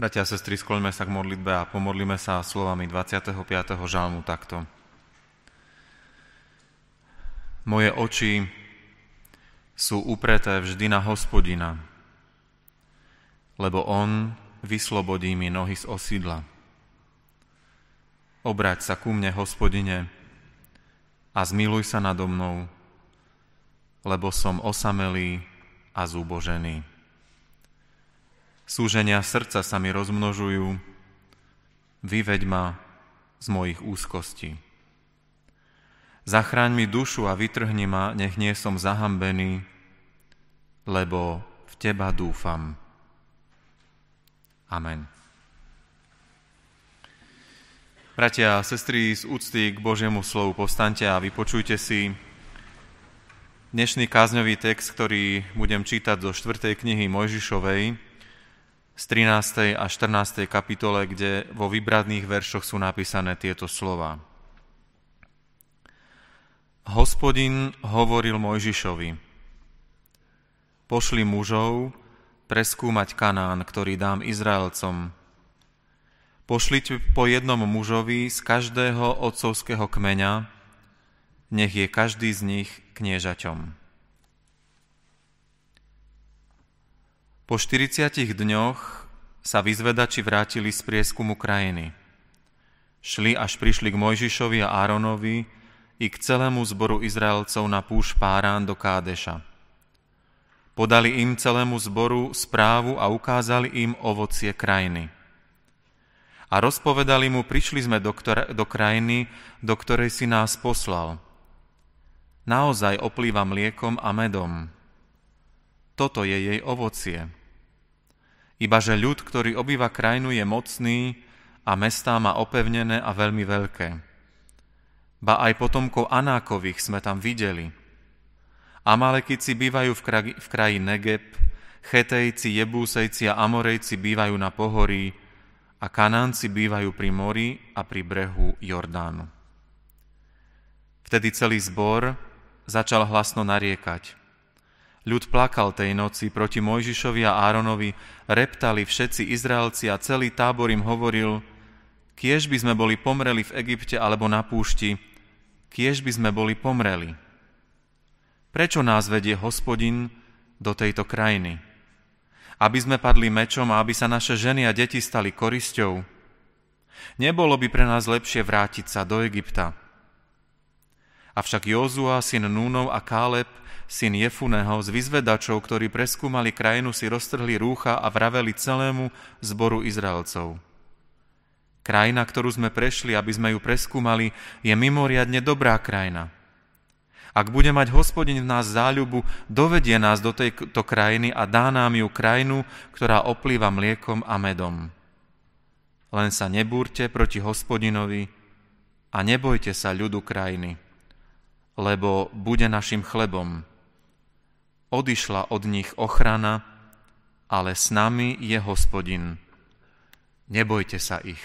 Bratia a sestry, skloňme sa k modlitbe a pomodlíme sa slovami 25. žalmu takto. Moje oči sú upreté vždy na hospodina, lebo on vyslobodí mi nohy z osídla. Obrať sa ku mne, hospodine, a zmiluj sa nado mnou, lebo som osamelý a zúbožený. Súženia srdca sa mi rozmnožujú, vyveď ma z mojich úzkostí. Zachráň mi dušu a vytrhni ma, nech nie som zahambený, lebo v Teba dúfam. Amen. Bratia a sestry, z úcty k Božiemu slovu povstaňte a vypočujte si dnešný kázňový text, ktorý budem čítať zo 4. knihy Mojžišovej, z 13. a 14. kapitole, kde vo vybradných veršoch sú napísané tieto slova. Hospodin hovoril Mojžišovi, pošli mužov preskúmať Kanán, ktorý dám Izraelcom. Pošliť po jednom mužovi z každého otcovského kmeňa, nech je každý z nich kniežaťom. Po 40 dňoch sa vyzvedači vrátili z prieskumu krajiny. Šli až prišli k Mojžišovi a Áronovi i k celému zboru Izraelcov na púš Párán do Kádeša. Podali im celému zboru správu a ukázali im ovocie krajiny. A rozpovedali mu, prišli sme do, do krajiny, do ktorej si nás poslal. Naozaj oplýva mliekom a medom. Toto je jej ovocie. Ibaže ľud, ktorý obýva krajinu, je mocný a mestá má opevnené a veľmi veľké. Ba aj potomkov Anákových sme tam videli. Amalekici bývajú v kraji, v kraji Negeb, Chetejci, Jebúsejci a Amorejci bývajú na pohorí a Kanánci bývajú pri mori a pri brehu Jordánu. Vtedy celý zbor začal hlasno nariekať – Ľud plakal tej noci proti Mojžišovi a Áronovi, reptali všetci Izraelci a celý tábor im hovoril, kiež by sme boli pomreli v Egypte alebo na púšti, kiež by sme boli pomreli. Prečo nás vedie hospodin do tejto krajiny? Aby sme padli mečom a aby sa naše ženy a deti stali korisťou? Nebolo by pre nás lepšie vrátiť sa do Egypta. Avšak Jozua, syn Núnov a Káleb syn Jefuného, z vyzvedačov, ktorí preskúmali krajinu, si roztrhli rúcha a vraveli celému zboru Izraelcov. Krajina, ktorú sme prešli, aby sme ju preskúmali, je mimoriadne dobrá krajina. Ak bude mať hospodin v nás záľubu, dovedie nás do tejto krajiny a dá nám ju krajinu, ktorá oplýva mliekom a medom. Len sa nebúrte proti hospodinovi a nebojte sa ľudu krajiny, lebo bude našim chlebom odišla od nich ochrana, ale s nami je hospodin. Nebojte sa ich.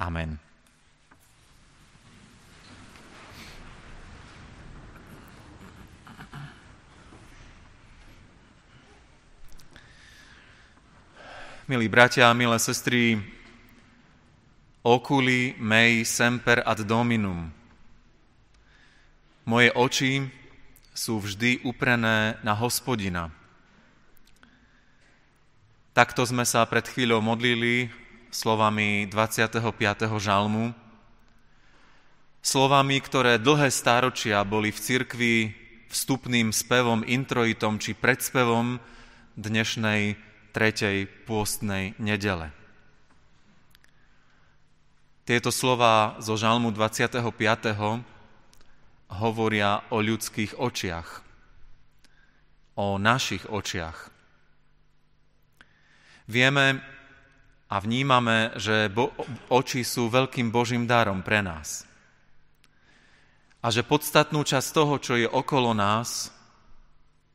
Amen. Milí bratia milé sestry, oculi mei semper ad dominum. Moje oči sú vždy uprené na hospodina. Takto sme sa pred chvíľou modlili slovami 25. žalmu, slovami, ktoré dlhé stáročia boli v cirkvi vstupným spevom, introitom či predspevom dnešnej tretej pôstnej nedele. Tieto slova zo žalmu 25 hovoria o ľudských očiach, o našich očiach. Vieme a vnímame, že bo- oči sú veľkým Božím darom pre nás. A že podstatnú časť toho, čo je okolo nás,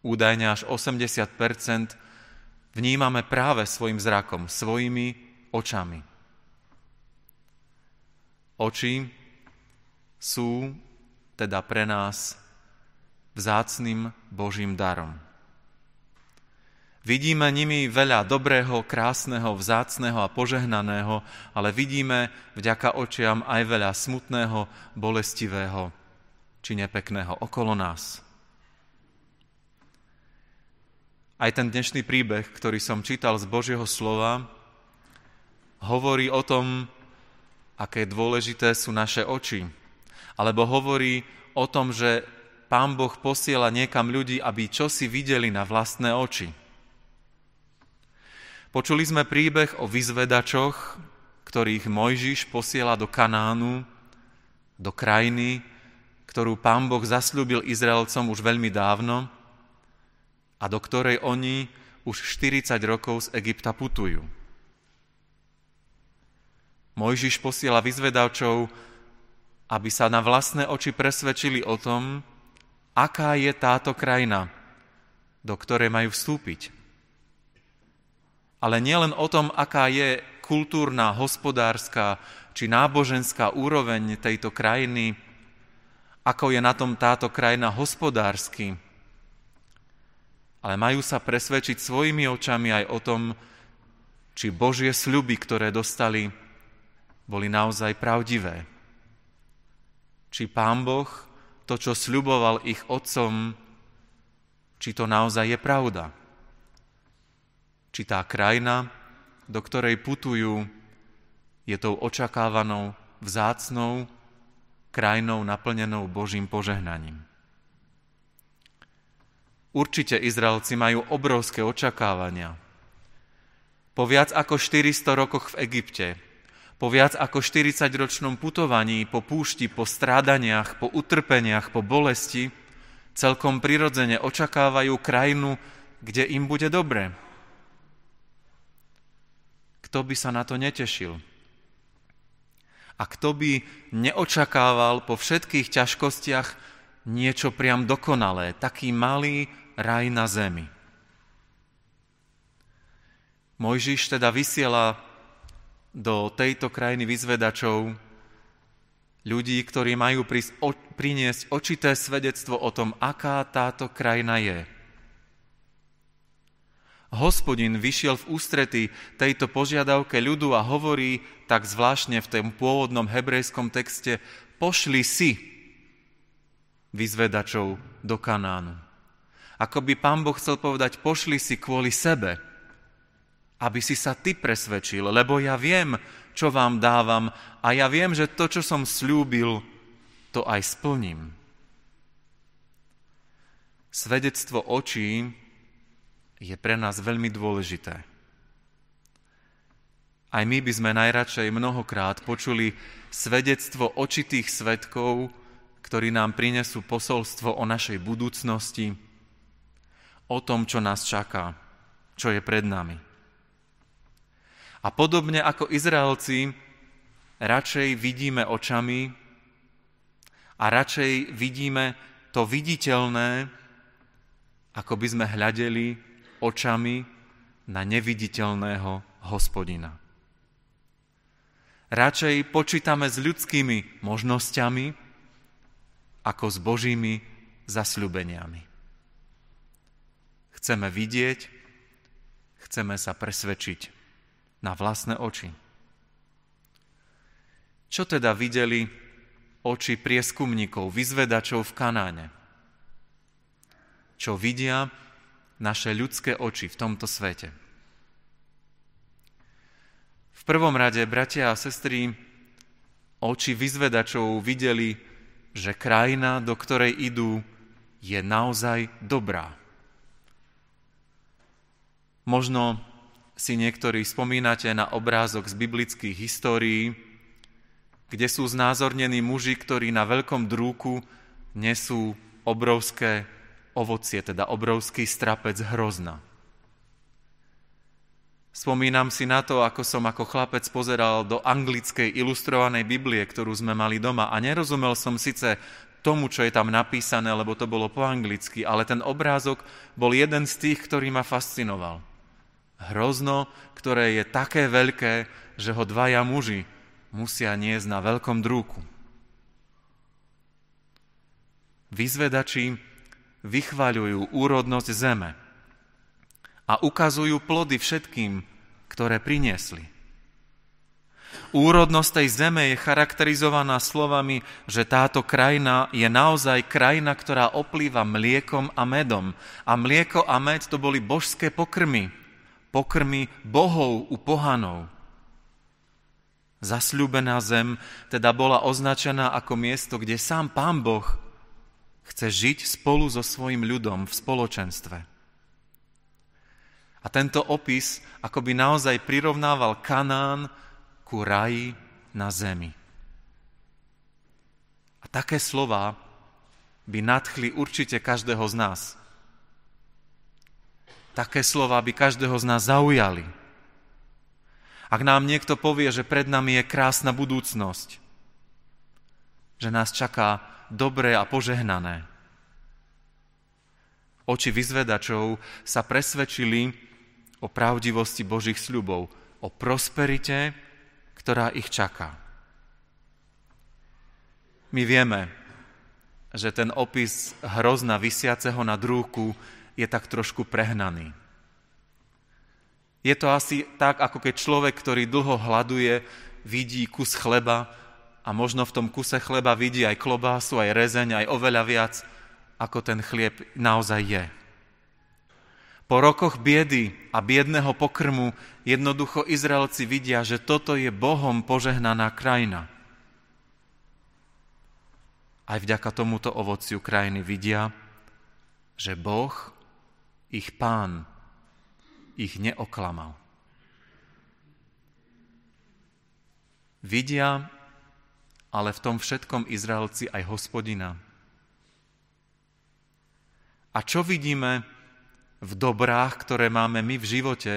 údajne až 80% vnímame práve svojim zrakom, svojimi očami. Oči sú teda pre nás vzácným Božím darom. Vidíme nimi veľa dobrého, krásneho, vzácného a požehnaného, ale vidíme vďaka očiam aj veľa smutného, bolestivého či nepekného okolo nás. Aj ten dnešný príbeh, ktorý som čítal z Božieho slova, hovorí o tom, aké dôležité sú naše oči. Alebo hovorí o tom, že Pán Boh posiela niekam ľudí, aby čo si videli na vlastné oči. Počuli sme príbeh o vyzvedačoch, ktorých Mojžiš posiela do Kanánu, do krajiny, ktorú pán Boh zasľúbil Izraelcom už veľmi dávno a do ktorej oni už 40 rokov z Egypta putujú. Mojžiš posiela vyzvedačov, aby sa na vlastné oči presvedčili o tom, aká je táto krajina, do ktorej majú vstúpiť ale nielen o tom, aká je kultúrna, hospodárska či náboženská úroveň tejto krajiny, ako je na tom táto krajina hospodársky, ale majú sa presvedčiť svojimi očami aj o tom, či Božie sľuby, ktoré dostali, boli naozaj pravdivé. Či Pán Boh to, čo sľuboval ich otcom, či to naozaj je pravda či tá krajina, do ktorej putujú, je tou očakávanou, vzácnou krajinou naplnenou Božím požehnaním. Určite Izraelci majú obrovské očakávania. Po viac ako 400 rokoch v Egypte, po viac ako 40-ročnom putovaní, po púšti, po strádaniach, po utrpeniach, po bolesti, celkom prirodzene očakávajú krajinu, kde im bude dobre, kto by sa na to netešil? A kto by neočakával po všetkých ťažkostiach niečo priam dokonalé, taký malý raj na zemi? Mojžiš teda vysiela do tejto krajiny vyzvedačov ľudí, ktorí majú priniesť očité svedectvo o tom, aká táto krajina je hospodin vyšiel v ústrety tejto požiadavke ľudu a hovorí tak zvláštne v tom pôvodnom hebrejskom texte, pošli si vyzvedačov do Kanánu. Ako by pán Boh chcel povedať, pošli si kvôli sebe, aby si sa ty presvedčil, lebo ja viem, čo vám dávam a ja viem, že to, čo som slúbil, to aj splním. Svedectvo očí je pre nás veľmi dôležité. Aj my by sme najradšej mnohokrát počuli svedectvo očitých svetkov, ktorí nám prinesú posolstvo o našej budúcnosti, o tom, čo nás čaká, čo je pred nami. A podobne ako Izraelci, radšej vidíme očami a radšej vidíme to viditeľné, ako by sme hľadeli očami na neviditeľného hospodina. Radšej počítame s ľudskými možnosťami ako s Božími zasľubeniami. Chceme vidieť, chceme sa presvedčiť na vlastné oči. Čo teda videli oči prieskumníkov, vyzvedačov v Kanáne? Čo vidia naše ľudské oči v tomto svete. V prvom rade, bratia a sestry, oči vyzvedačov videli, že krajina, do ktorej idú, je naozaj dobrá. Možno si niektorí spomínate na obrázok z biblických histórií, kde sú znázornení muži, ktorí na veľkom drúku nesú obrovské ovocie, teda obrovský strapec hrozna. Spomínam si na to, ako som ako chlapec pozeral do anglickej ilustrovanej Biblie, ktorú sme mali doma a nerozumel som síce tomu, čo je tam napísané, lebo to bolo po anglicky, ale ten obrázok bol jeden z tých, ktorý ma fascinoval. Hrozno, ktoré je také veľké, že ho dvaja muži musia niesť na veľkom drúku. Vyzvedači vychvaľujú úrodnosť zeme a ukazujú plody všetkým, ktoré priniesli. Úrodnosť tej zeme je charakterizovaná slovami, že táto krajina je naozaj krajina, ktorá oplýva mliekom a medom. A mlieko a med to boli božské pokrmy, pokrmy bohov u pohanov. Zasľúbená zem teda bola označená ako miesto, kde sám Pán Boh chce žiť spolu so svojim ľudom v spoločenstve. A tento opis akoby naozaj prirovnával Kanán ku raji na zemi. A také slova by nadchli určite každého z nás. Také slova by každého z nás zaujali. Ak nám niekto povie, že pred nami je krásna budúcnosť, že nás čaká dobré a požehnané. Oči vyzvedačov sa presvedčili o pravdivosti Božích sľubov, o prosperite ktorá ich čaká. My vieme, že ten opis hrozna vysiaceho na drúku je tak trošku prehnaný. Je to asi tak, ako keď človek, ktorý dlho hľaduje, vidí kus chleba a možno v tom kuse chleba vidí aj klobásu, aj rezeň, aj oveľa viac, ako ten chlieb naozaj je. Po rokoch biedy a biedného pokrmu jednoducho Izraelci vidia, že toto je Bohom požehnaná krajina. Aj vďaka tomuto ovociu krajiny vidia, že Boh, ich pán, ich neoklamal. Vidia ale v tom všetkom Izraelci aj hospodina. A čo vidíme v dobrách, ktoré máme my v živote,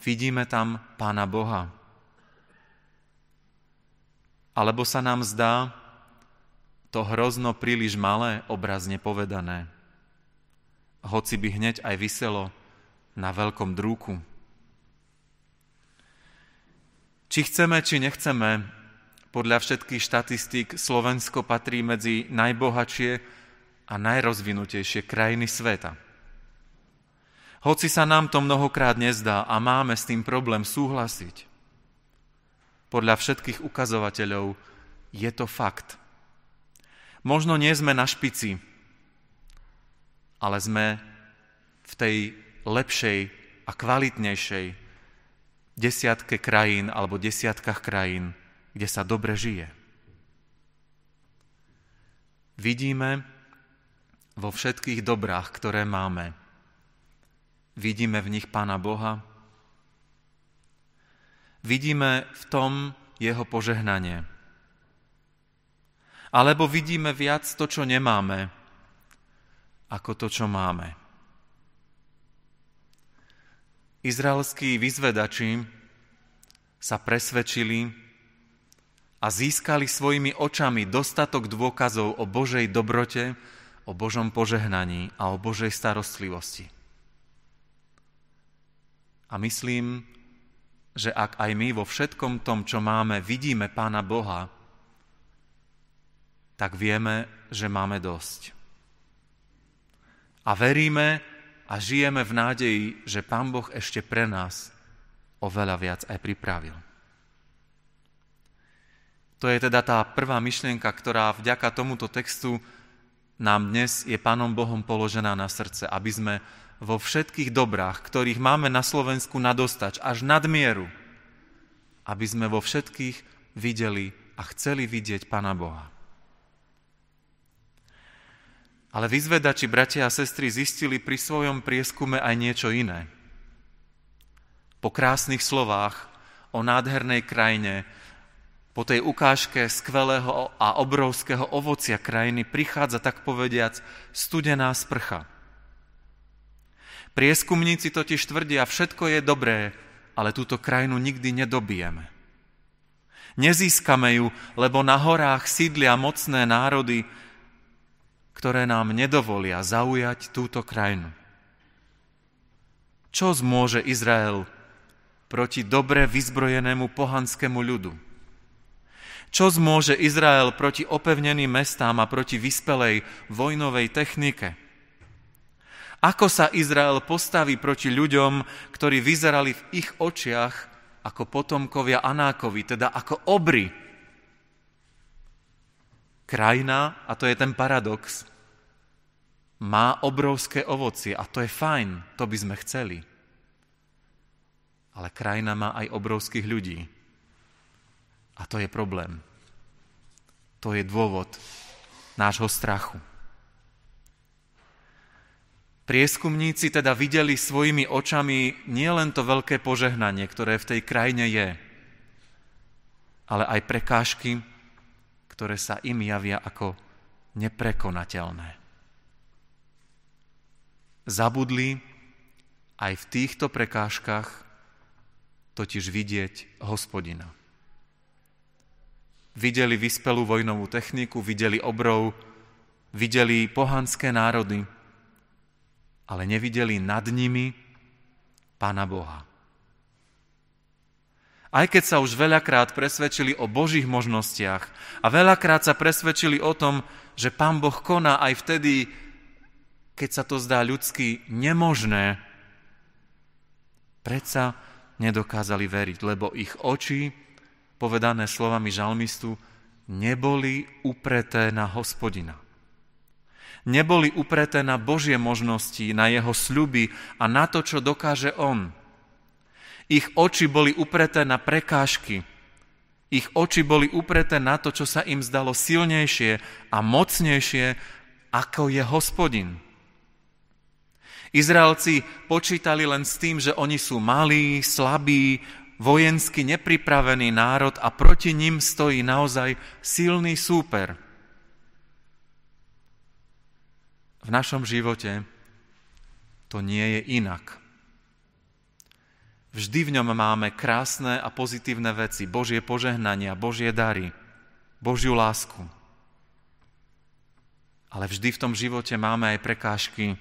vidíme tam Pána Boha. Alebo sa nám zdá to hrozno príliš malé, obrazne povedané, hoci by hneď aj vyselo na veľkom drúku. Či chceme, či nechceme, podľa všetkých štatistík Slovensko patrí medzi najbohatšie a najrozvinutejšie krajiny sveta. Hoci sa nám to mnohokrát nezdá a máme s tým problém súhlasiť, podľa všetkých ukazovateľov je to fakt. Možno nie sme na špici, ale sme v tej lepšej a kvalitnejšej desiatke krajín alebo desiatkách krajín, kde sa dobre žije. Vidíme vo všetkých dobrách, ktoré máme, Vidíme v nich Pána Boha. Vidíme v tom jeho požehnanie. Alebo vidíme viac to, čo nemáme, ako to, čo máme. Izraelskí vyzvedači sa presvedčili a získali svojimi očami dostatok dôkazov o Božej dobrote, o Božom požehnaní a o Božej starostlivosti. A myslím, že ak aj my vo všetkom tom, čo máme, vidíme Pána Boha, tak vieme, že máme dosť. A veríme a žijeme v nádeji, že Pán Boh ešte pre nás oveľa viac aj pripravil. To je teda tá prvá myšlienka, ktorá vďaka tomuto textu nám dnes je Pánom Bohom položená na srdce, aby sme vo všetkých dobrách, ktorých máme na Slovensku nadostač, až nadmieru, aby sme vo všetkých videli a chceli vidieť Pana Boha. Ale vyzvedači, bratia a sestry, zistili pri svojom prieskume aj niečo iné. Po krásnych slovách o nádhernej krajine, po tej ukážke skvelého a obrovského ovocia krajiny prichádza, tak povediac, studená sprcha – Prieskumníci totiž tvrdia, všetko je dobré, ale túto krajinu nikdy nedobijeme. Nezískame ju, lebo na horách sídlia mocné národy, ktoré nám nedovolia zaujať túto krajinu. Čo zmôže Izrael proti dobre vyzbrojenému pohanskému ľudu? Čo zmôže Izrael proti opevneným mestám a proti vyspelej vojnovej technike? Ako sa Izrael postaví proti ľuďom, ktorí vyzerali v ich očiach ako potomkovia Anákovi, teda ako obry. Krajina, a to je ten paradox, má obrovské ovocie a to je fajn, to by sme chceli. Ale krajina má aj obrovských ľudí. A to je problém. To je dôvod nášho strachu. Prieskumníci teda videli svojimi očami nielen to veľké požehnanie, ktoré v tej krajine je, ale aj prekážky, ktoré sa im javia ako neprekonateľné. Zabudli aj v týchto prekážkach totiž vidieť hospodina. Videli vyspelú vojnovú techniku, videli obrov, videli pohanské národy, ale nevideli nad nimi Pána Boha. Aj keď sa už veľakrát presvedčili o Božích možnostiach a veľakrát sa presvedčili o tom, že Pán Boh koná aj vtedy, keď sa to zdá ľudsky nemožné, predsa nedokázali veriť, lebo ich oči, povedané slovami žalmistu, neboli upreté na hospodina neboli upreté na Božie možnosti, na jeho sľuby a na to, čo dokáže on. Ich oči boli upreté na prekážky. Ich oči boli upreté na to, čo sa im zdalo silnejšie a mocnejšie, ako je hospodin. Izraelci počítali len s tým, že oni sú malí, slabí, vojensky nepripravený národ a proti ním stojí naozaj silný súper – v našom živote to nie je inak. Vždy v ňom máme krásne a pozitívne veci, Božie požehnania, Božie dary, Božiu lásku. Ale vždy v tom živote máme aj prekážky,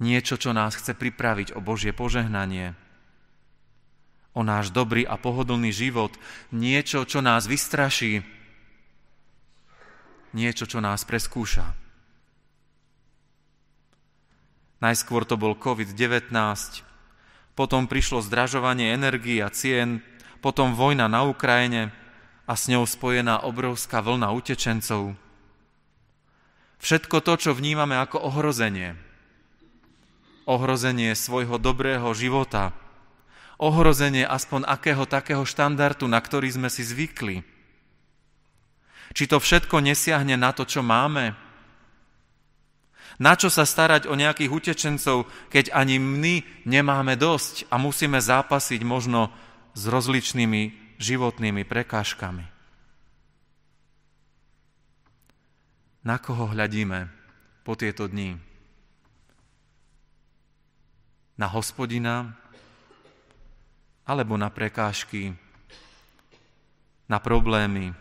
niečo, čo nás chce pripraviť o Božie požehnanie, o náš dobrý a pohodlný život, niečo, čo nás vystraší, niečo, čo nás preskúša. Najskôr to bol COVID-19, potom prišlo zdražovanie energii a cien, potom vojna na Ukrajine a s ňou spojená obrovská vlna utečencov. Všetko to, čo vnímame ako ohrozenie. Ohrozenie svojho dobrého života. Ohrozenie aspoň akého takého štandardu, na ktorý sme si zvykli či to všetko nesiahne na to, čo máme? Na čo sa starať o nejakých utečencov, keď ani my nemáme dosť a musíme zápasiť možno s rozličnými životnými prekážkami? Na koho hľadíme po tieto dni? Na hospodina alebo na prekážky, na problémy,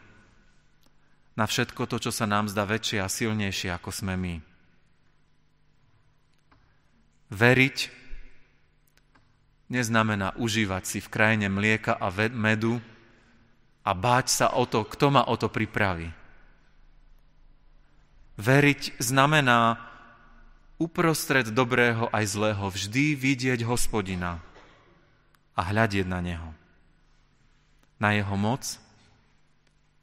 na všetko to, čo sa nám zdá väčšie a silnejšie, ako sme my. Veriť neznamená užívať si v krajine mlieka a medu a báť sa o to, kto ma o to pripraví. Veriť znamená uprostred dobrého aj zlého vždy vidieť hospodina a hľadieť na neho, na jeho moc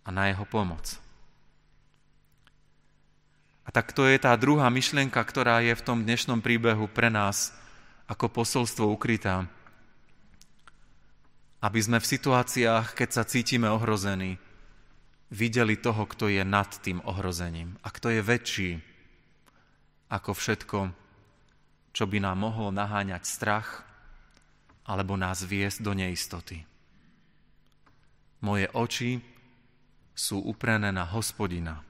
a na jeho pomoc. A tak to je tá druhá myšlienka, ktorá je v tom dnešnom príbehu pre nás ako posolstvo ukrytá. Aby sme v situáciách, keď sa cítime ohrození, videli toho, kto je nad tým ohrozením a kto je väčší ako všetko, čo by nám mohlo naháňať strach alebo nás viesť do neistoty. Moje oči sú uprené na hospodina,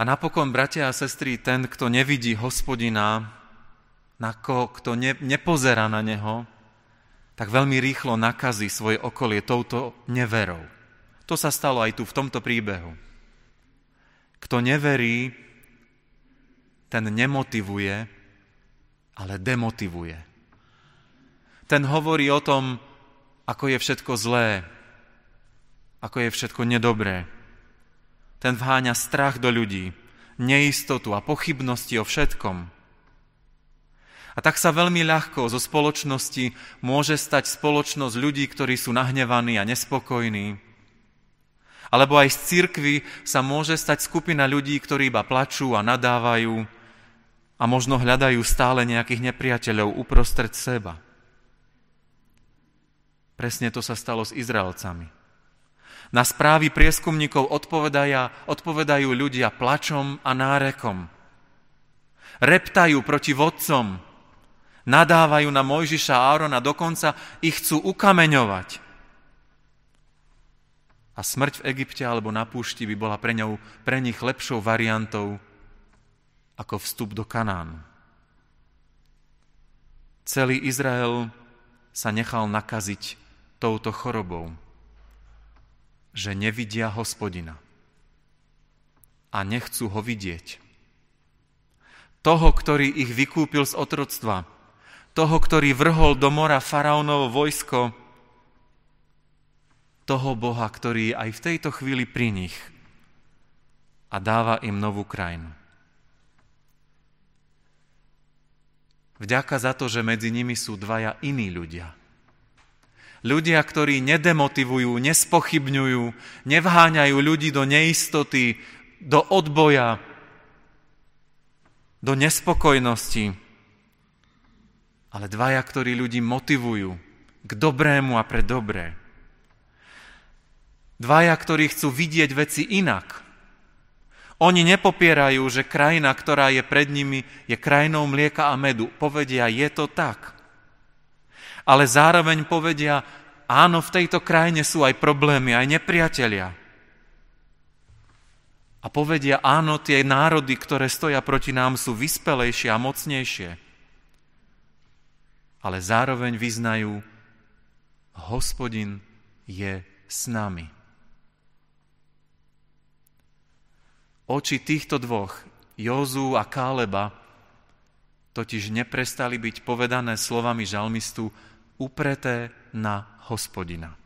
A napokon, bratia a sestry, ten, kto nevidí hospodina, na ko, kto ne, nepozerá na neho, tak veľmi rýchlo nakazí svoje okolie touto neverou. To sa stalo aj tu v tomto príbehu. Kto neverí, ten nemotivuje, ale demotivuje. Ten hovorí o tom, ako je všetko zlé, ako je všetko nedobré, ten vháňa strach do ľudí, neistotu a pochybnosti o všetkom. A tak sa veľmi ľahko zo spoločnosti môže stať spoločnosť ľudí, ktorí sú nahnevaní a nespokojní. Alebo aj z cirkvy sa môže stať skupina ľudí, ktorí iba plačú a nadávajú a možno hľadajú stále nejakých nepriateľov uprostred seba. Presne to sa stalo s Izraelcami. Na správy prieskumníkov odpovedajú ľudia plačom a nárekom. Reptajú proti vodcom, nadávajú na Mojžiša a Árona, dokonca ich chcú ukameňovať. A smrť v Egypte alebo na púšti by bola pre, ňou, pre nich lepšou variantou ako vstup do Kanánu. Celý Izrael sa nechal nakaziť touto chorobou, že nevidia hospodina a nechcú ho vidieť. Toho, ktorý ich vykúpil z otroctva, toho, ktorý vrhol do mora faraónovo vojsko, toho Boha, ktorý je aj v tejto chvíli pri nich a dáva im novú krajinu. Vďaka za to, že medzi nimi sú dvaja iní ľudia – Ľudia, ktorí nedemotivujú, nespochybňujú, nevháňajú ľudí do neistoty, do odboja, do nespokojnosti, ale dvaja, ktorí ľudí motivujú k dobrému a pre dobré. Dvaja, ktorí chcú vidieť veci inak. Oni nepopierajú, že krajina, ktorá je pred nimi, je krajinou mlieka a medu. Povedia, je to tak ale zároveň povedia, áno, v tejto krajine sú aj problémy, aj nepriatelia. A povedia, áno, tie národy, ktoré stoja proti nám, sú vyspelejšie a mocnejšie. Ale zároveň vyznajú, hospodin je s nami. Oči týchto dvoch, Jozú a Káleba, totiž neprestali byť povedané slovami žalmistu, upreté na hospodina.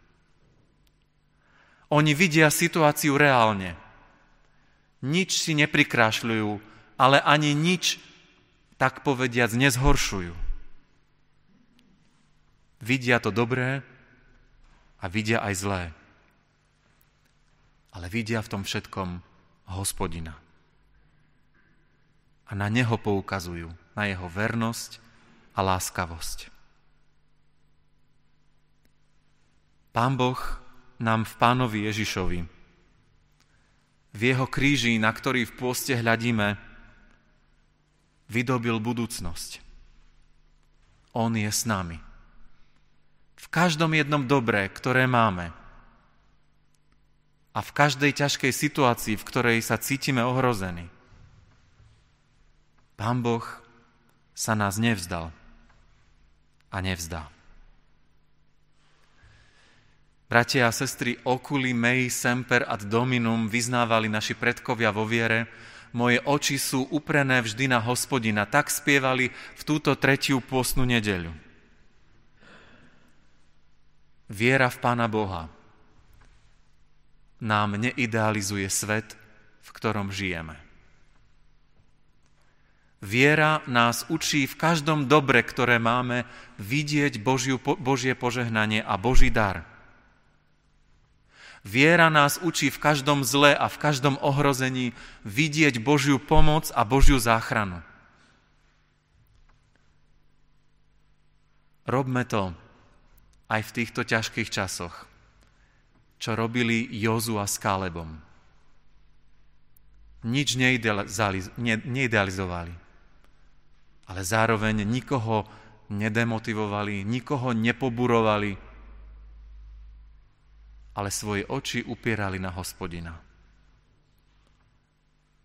Oni vidia situáciu reálne. Nič si neprikrášľujú, ale ani nič, tak povediac, nezhoršujú. Vidia to dobré a vidia aj zlé. Ale vidia v tom všetkom hospodina. A na neho poukazujú, na jeho vernosť a láskavosť. Pán Boh nám v pánovi Ježišovi, v jeho kríži, na ktorý v pôste hľadíme, vydobil budúcnosť. On je s nami. V každom jednom dobre, ktoré máme. A v každej ťažkej situácii, v ktorej sa cítime ohrození. Pán Boh sa nás nevzdal a nevzdá. Bratia a sestry, oculi mei semper ad dominum vyznávali naši predkovia vo viere. Moje oči sú uprené vždy na hospodina. Tak spievali v túto tretiu pôstnu nedeľu. Viera v Pána Boha nám neidealizuje svet, v ktorom žijeme. Viera nás učí v každom dobre, ktoré máme, vidieť Božiu, Božie požehnanie a Boží dar – Viera nás učí v každom zle a v každom ohrození vidieť Božiu pomoc a Božiu záchranu. Robme to aj v týchto ťažkých časoch, čo robili Jozu a s Kálebom. Nič neidealizovali, ale zároveň nikoho nedemotivovali, nikoho nepoburovali, ale svoje oči upierali na hospodina.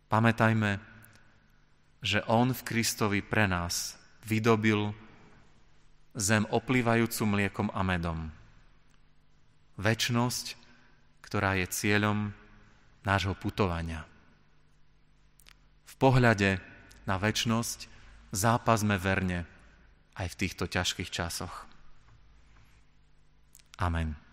Pamätajme, že On v Kristovi pre nás vydobil zem oplývajúcu mliekom a medom. Večnosť, ktorá je cieľom nášho putovania. V pohľade na večnosť zápasme verne aj v týchto ťažkých časoch. Amen.